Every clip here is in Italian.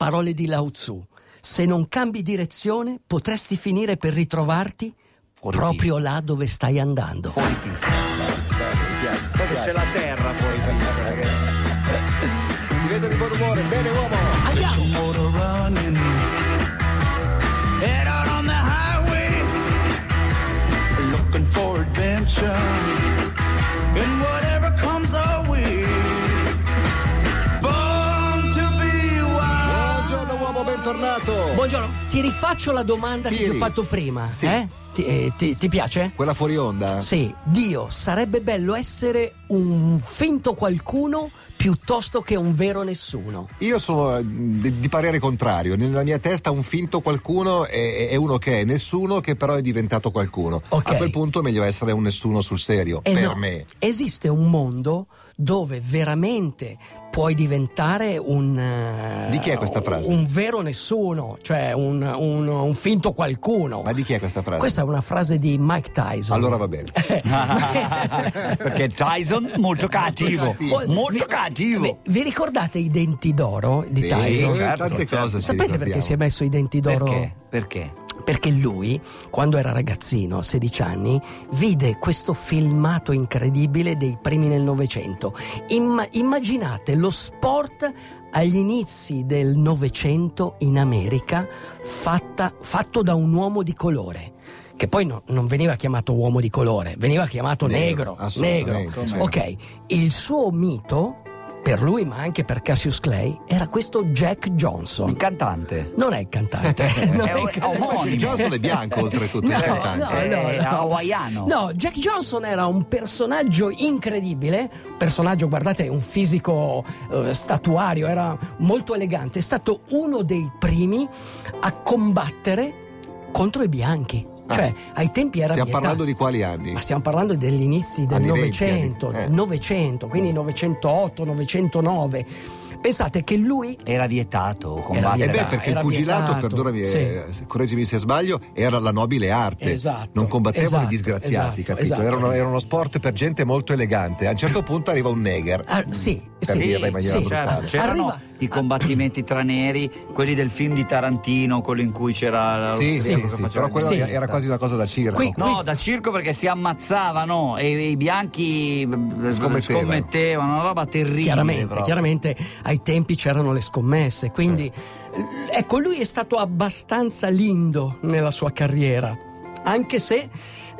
parole di Lao Tzu. Se non cambi direzione, potresti finire per ritrovarti Fuori proprio pista. là dove stai andando. Fuori pista. Proprio c'è la terra fuori pista, ragazzi. Mi vedo di buon umore, bene uomo! Andiamo! Head out on the highway, looking for adventure. Bentornato! Buongiorno, ti rifaccio la domanda che ti Tiri. ho fatto prima. Sì. eh? Ti, eh, ti- ti piace? Quella fuori onda? Sì, Dio, sarebbe bello essere un finto qualcuno piuttosto che un vero nessuno. Io sono eh, di, di parere contrario. Nella mia testa un finto qualcuno è, è uno che è nessuno che però è diventato qualcuno. Ok. A quel punto è meglio essere un nessuno sul serio, E per no, me. Esiste un mondo dove veramente puoi diventare un. eh, Di chi è questa frase? Un vero nessuno, cioè un, un- un finto qualcuno. Ma di chi è questa frase? Questa è una frase di Mike Tyson. Allora va bene. Perché Tyson molto cattivo, molto cattivo. Vi, vi ricordate i denti d'oro di Sì, Tyson? certo, tante certo. cose. Sapete perché si è messo i denti d'oro? Perché? Perché? Perché lui, quando era ragazzino, a 16 anni, vide questo filmato incredibile dei primi del Novecento. Imma- immaginate lo sport agli inizi del Novecento in America fatta- fatto da un uomo di colore. Che poi no- non veniva chiamato uomo di colore, veniva chiamato Negro, negro. negro. Ok, il suo mito, per lui ma anche per Cassius Clay, era questo Jack Johnson. Il cantante. Non è il cantante, non È il cantante. Johnson è bianco oltretutto, No, no, È no, no. hawaiano. No, Jack Johnson era un personaggio incredibile, personaggio, guardate, un fisico eh, statuario, era molto elegante, è stato uno dei primi a combattere contro i bianchi. Ah. Cioè, ai tempi era Stiamo vietato. parlando di quali anni? Ma stiamo parlando degli inizi del Anni 20, Novecento, eh. Novecento, quindi 908, 909. Pensate che lui Era vietato Eh combattere. beh, Era- perché il pugilato, vietato. perdonami, Sì. eh, correggimi se sbaglio, era la nobile arte. Esatto, non combattevano esatto, i disgraziati, esatto, capito? esatto. Era, uno, era uno sport per gente molto elegante. A un certo punto arriva un negher. Ah, sì, Per sì, dirla in maniera sì. brutale. Certo, c'erano Arriva- i combattimenti tra neri, quelli del film di Tarantino, quello in cui c'era la- Sì, sì, sì, però quello Sì. era quasi una cosa da circo. Qui- No, da circo perché si ammazzavano e i bianchi eh, Scommettevano. scommettevano, una roba terribile. Chiaramente, proprio. chiaramente ai tempi c'erano le scommesse, quindi ecco lui è stato abbastanza lindo nella sua carriera, anche se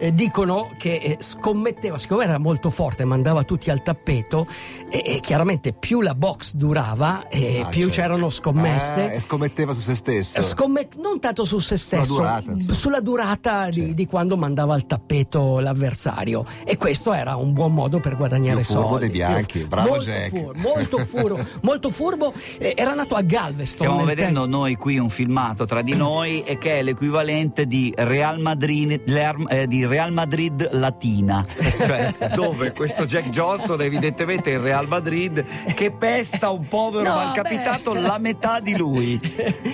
eh, dicono che eh, scommetteva, siccome era molto forte, mandava tutti al tappeto e, e chiaramente più la box durava e Ah, più certo. c'erano scommesse. Ah, e scommetteva su se stesso. Scommet- non tanto su se stesso, durata, insomma. sulla durata di, Certo. di quando mandava al tappeto l'avversario. E questo era un buon modo per guadagnare Più furbo soldi. dei bianchi. Più- Bravo molto Jack. furbo, molto furbo, molto furbo. Eh, era nato a Galveston. Stiamo vedendo tempo- noi qui un filmato tra di noi e che è l'equivalente di Real Madrid, eh, di Real Madrid Latina, cioè dove questo Jack Johnson evidentemente il Real Madrid che pesta un povero No, malcapitato beh. la metà di lui,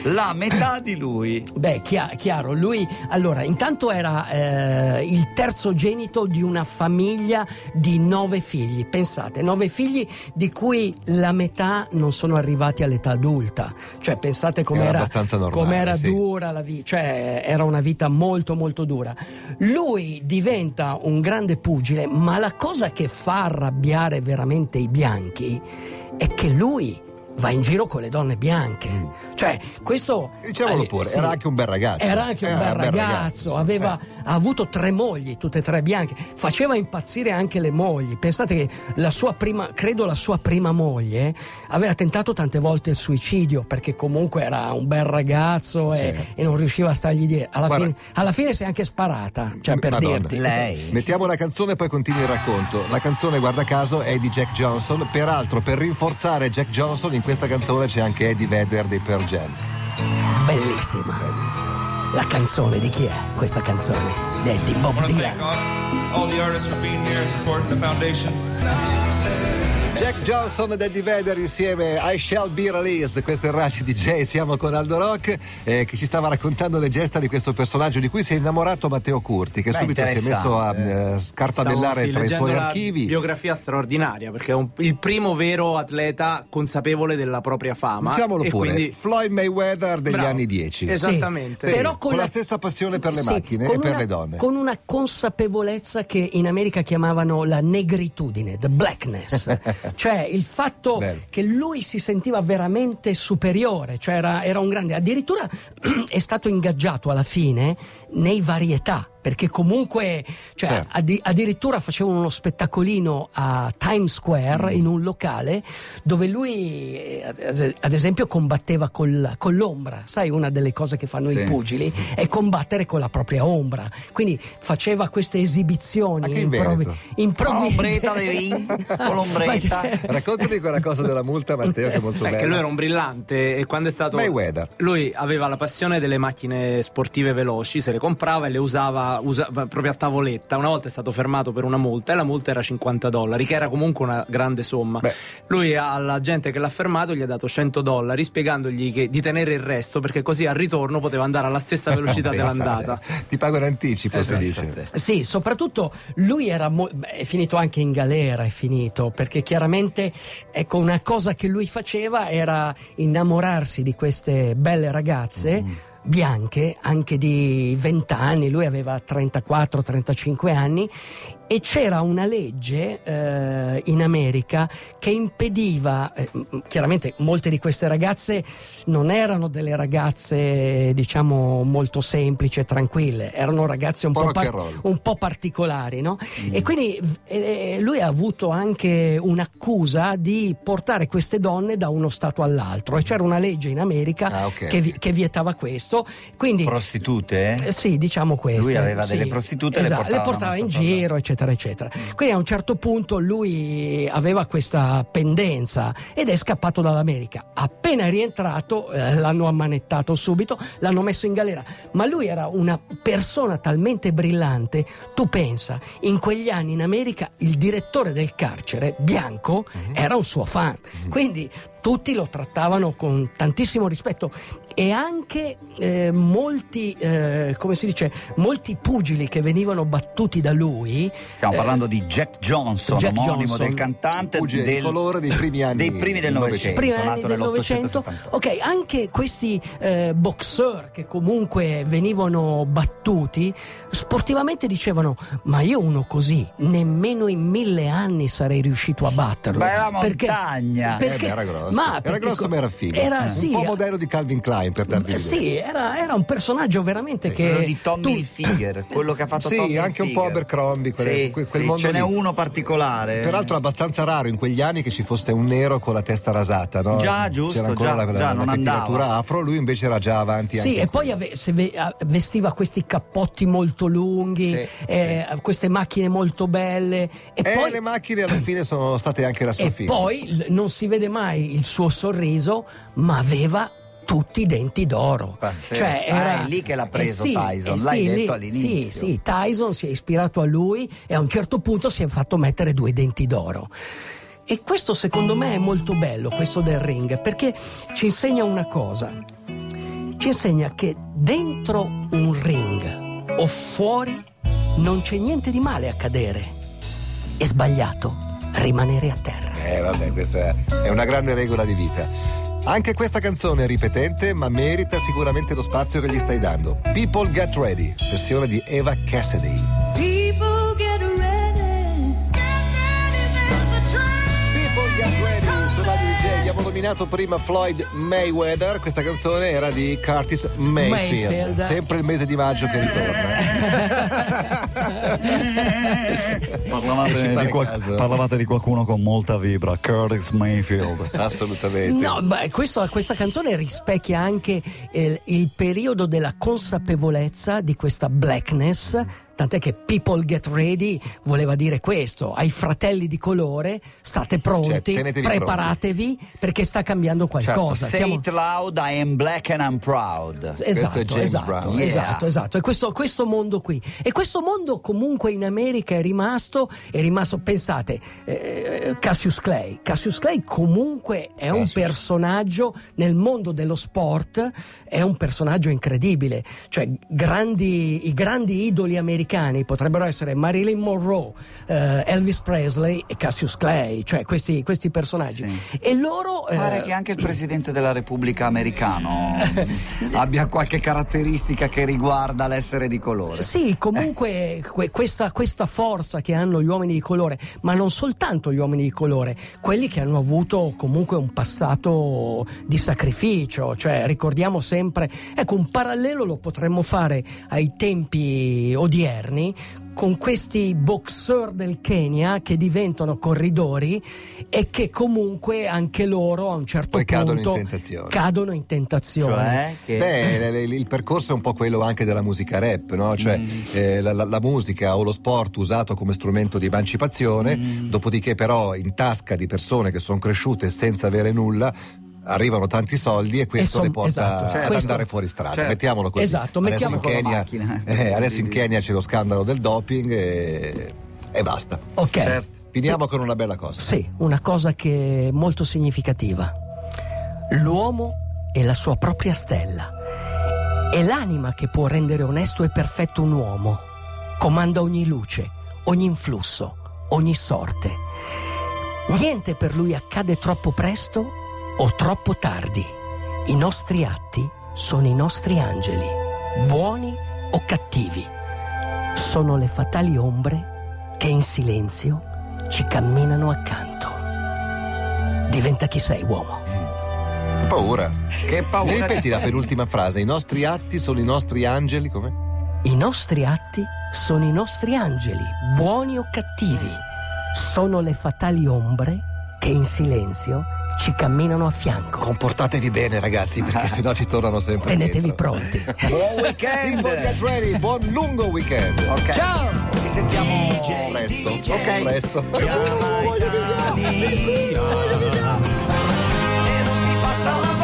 la metà di lui. Beh, chia- chiaro, lui allora intanto era eh, il terzogenito di una famiglia di nove figli. Pensate, nove figli di cui la metà non sono arrivati all'età adulta. Cioè, pensate Era com'era, normale, com'era sì. dura la vita, cioè era una vita molto molto dura. Lui diventa un grande pugile, ma la cosa che fa arrabbiare veramente i bianchi è che lui va in giro con le donne bianche. Cioè, questo Diciamolo eh, pure, sì. era anche un bel ragazzo. Era anche un Era bel ragazzo, sì. aveva, Eh. ha avuto tre mogli, tutte e tre bianche, faceva impazzire anche le mogli. Pensate che la sua prima, credo la sua prima moglie, aveva tentato tante volte il suicidio perché comunque era un bel ragazzo e, Certo. e non riusciva a stargli dietro. Alla, Guarda- fine, alla fine si è anche sparata, cioè per Madonna. dirti. Lei. Mettiamo una canzone e poi continui il racconto. La canzone, guarda caso, è di Jack Johnson. Peraltro, per rinforzare Jack Johnson, in questa canzone c'è anche Eddie Vedder dei Pearl Jam. Bellissima. La canzone di chi è questa canzone? È di Bob Dylan. all the artists for being here and supporting the foundation. Jack Johnson ed Eddie Vedder insieme I Shall Be Released, questo è Radio DJ, siamo con Aldo Rock eh, che ci stava raccontando le gesta di questo personaggio di cui si è innamorato Matteo Curti che Beh, subito si è messo a eh, scartabellare Stavo, sì, tra i suoi la archivi. Biografia straordinaria perché è un- il primo vero atleta consapevole della propria fama. Diciamolo e pure, quindi- Floyd Mayweather degli Bravo. anni 10. Esatto. Esattamente. Sì, Però con, la, stessa passione per le sì, macchine con e per una- le donne. Con una consapevolezza che in America chiamavano la negritudine, the blackness. cioè il fatto Bello. che lui si sentiva veramente superiore, cioè era, era un grande. Addirittura è stato ingaggiato alla fine nei varietà. Perché comunque, cioè, Certo. addi- addirittura facevano uno spettacolino a Times Square Mm. in un locale dove lui, eh, ad esempio, combatteva col- con l'ombra. Sai, una delle cose che fanno Sì. i pugili è combattere con la propria ombra. Quindi faceva queste esibizioni Veneto. improvvise. L'ombretta di vin, con l'ombretta. Raccontami quella cosa della multa, Matteo, che è molto Beh, bella. che lui era un brillante e quando è stato Mayweather. lui aveva la passione delle macchine sportive veloci se le comprava e le usava, usa- proprio a tavoletta una volta è stato fermato per una multa e la multa era 50 dollari che era comunque una grande somma Beh. lui alla gente che l'ha fermato gli ha dato 100 dollari spiegandogli che- di tenere il resto perché così al ritorno poteva andare alla stessa velocità dell'andata Ti pago in anticipo, si dice. Pensate. Sì, soprattutto lui era mo- beh, è finito anche in galera, è finito, perché chiaramente ecco una cosa che lui faceva era innamorarsi di queste belle ragazze bianche, anche di 20 anni, lui aveva 34-35 anni e c'era una legge eh, in America che impediva, eh, chiaramente molte di queste ragazze non erano delle ragazze diciamo molto semplici e tranquille, erano ragazze un po' roll. un po' particolari, no? E quindi eh, lui ha avuto anche un'accusa di portare queste donne da uno stato all'altro e c'era una legge in America Ah, ok, che, vi- che vietava questo. Quindi Prostitute? eh, sì, diciamo questo. Lui aveva sì. delle prostitute e le Esatto, portava le portava in giro, eccetera, eccetera. Quindi a un certo punto lui aveva questa pendenza ed è scappato dall'America. Appena è rientrato, eh, l'hanno ammanettato subito, l'hanno messo in galera. Ma lui era una persona talmente brillante. Tu pensa, in quegli anni in America il direttore del carcere, bianco, era un suo fan. Quindi tutti lo trattavano con tantissimo rispetto e anche eh, molti, eh, come si dice, molti pugili che venivano battuti da lui. Stiamo eh, parlando di Jack Johnson, Jack omonimo Johnson. del cantante Pugile del, colore dei primi anni dei primi del Novecento, primi anni del Novecento, nell'878. ok, anche questi eh, boxer che comunque venivano battuti, sportivamente dicevano: Ma io uno così, nemmeno in mille anni sarei riuscito a batterlo. Beh, la Perché- montagna. Eh beh, era grosso. Ma era perché grosso co- ma era figo. Era, un sì, po' modello di Calvin Klein per darvi eh, l'idea. sì, era, era un personaggio veramente che. quello di Tommy tu- Hilfiger, quello che ha fatto Sì, Tommy anche un po' Hilfiger. Abercrombie, quelle- Sì, que- quel sì, mondo ce n'è uno particolare. Peraltro abbastanza raro in quegli anni che ci fosse un nero con la testa rasata, no? Già, giusto, C'era ancora già, la, la, già, la andava. afro, lui invece era già avanti Sì, e poi ave- se ve- vestiva questi cappotti molto lunghi, Sì, eh, queste macchine molto belle. E E poi, le macchine alla fine sono state anche la sua e fine. poi non si vede mai il suo sorriso, ma aveva tutti i denti d'oro. Pazzesco. Ah, è lì che l'ha preso sì, Tyson, eh l'hai sì, detto all'inizio. Sì, sì, Tyson si è ispirato a lui e a un certo punto si è fatto mettere due denti d'oro. E questo secondo me è molto bello, questo del ring, perché ci insegna una cosa. Ci insegna che dentro un ring o fuori non c'è niente di male a cadere. È sbagliato rimanere a terra. Eh vabbè, questa è una grande regola di vita. Anche questa canzone è ripetente, ma merita sicuramente lo spazio che gli stai dando. People Get Ready, versione di Eva Cassidy. Nominato prima Floyd Mayweather, questa canzone era di Curtis Mayfield. Mayfield. Sempre il mese di maggio che ritorna. Parlavate di, qual- parlavate di qualcuno con molta vibra, Curtis Mayfield. Assolutamente. No, beh, questo- questa canzone rispecchia anche eh, il periodo della consapevolezza di questa blackness tant'è che People Get Ready voleva dire questo, ai fratelli di colore state pronti, Cioè, preparatevi perché sta cambiando qualcosa. Say Siamo- it loud, I am black and I'm proud. Esatto, è James esatto, Brown. Yeah. esatto, esatto. E questo, questo mondo qui. E questo mondo comunque in America è rimasto, è rimasto, pensate, eh, Cassius Clay. Cassius Clay comunque è un Cassius. personaggio nel mondo dello sport, è un personaggio incredibile. Cioè, grandi, i grandi idoli americani potrebbero essere Marilyn Monroe, eh, Elvis Presley e Cassius Clay, cioè questi, questi personaggi. Sì. E loro... eh, Pare che anche il presidente della Repubblica americano abbia qualche caratteristica che riguarda l'essere di colore. Sì, comunque que- questa, questa forza che hanno gli uomini di colore, ma non soltanto gli uomini di colore, quelli che hanno avuto comunque un passato di sacrificio, cioè ricordiamo sempre, ecco un parallelo lo potremmo fare ai tempi odierni con questi boxer del Kenya che diventano corridori e che comunque anche loro a un certo Poi punto cadono in tentazione. cadono in tentazione. Cioè, che... Beh, il percorso è un po' quello anche della musica rap, no? Cioè Mm. eh, la, la- la musica o lo sport usato come strumento di emancipazione, Mm. dopodiché però in tasca di persone che sono cresciute senza avere nulla arrivano tanti soldi e questo son- le porta esatto, ad certo. andare fuori strada. Certo. Mettiamolo così. Esatto, adesso mettiamo in Kenya, macchina. eh, adesso in Kenya c'è lo scandalo del doping e, e basta. Ok. Certo. Finiamo con una bella cosa. Sì, una cosa che è molto significativa. L'uomo è la sua propria stella. È l'anima che può rendere onesto e perfetto un uomo. Comanda ogni luce, ogni influsso, ogni sorte. Niente per lui accade troppo presto o troppo tardi. I nostri atti sono i nostri angeli, buoni o cattivi. Sono le fatali ombre che in silenzio ci camminano accanto. Diventa chi sei, uomo. Che paura. Che paura. Mi ripeti la penultima frase? I nostri atti sono i nostri angeli, come? I nostri atti sono i nostri angeli, buoni o cattivi. Sono le fatali ombre che in silenzio ci camminano a fianco. Comportatevi bene, ragazzi, perché sennò ci tornano sempre. Tenetevi dietro. pronti. Buon weekend. Get ready, buon lungo weekend. Ok. Ciao! Ci sentiamo Presto, Ok. presto. E non ti passa la